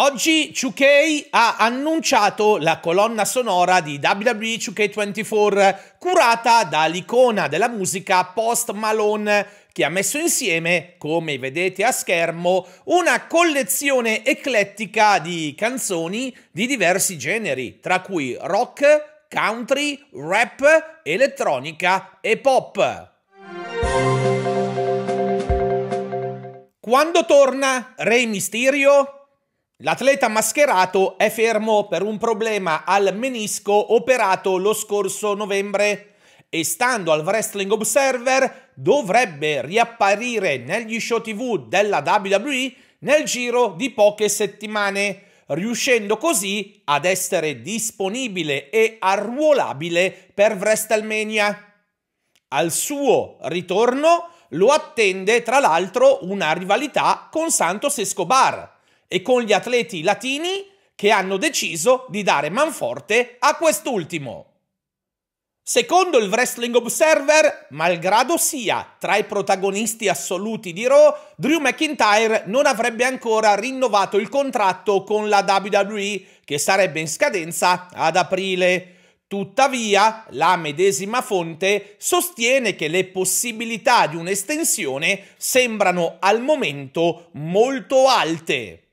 Oggi 2K ha annunciato la colonna sonora di WWE 2K24 curata dall'icona della musica Post Malone che ha messo insieme, come vedete a schermo, una collezione eclettica di canzoni di diversi generi, tra cui rock, country, rap, elettronica e pop. Quando torna Rey Mysterio? L'atleta mascherato è fermo per un problema al menisco operato lo scorso novembre e stando al Wrestling Observer dovrebbe riapparire negli show TV della WWE nel giro di poche settimane, riuscendo così ad essere disponibile e arruolabile per WrestleMania. Al suo ritorno lo attende tra l'altro una rivalità con Santos Escobar e con gli atleti latini che hanno deciso di dare manforte a quest'ultimo. Secondo il Wrestling Observer, malgrado sia tra i protagonisti assoluti di Raw, Drew McIntyre non avrebbe ancora rinnovato il contratto con la WWE, che sarebbe in scadenza ad aprile. Tuttavia, la medesima fonte sostiene che le possibilità di un'estensione sembrano al momento molto alte.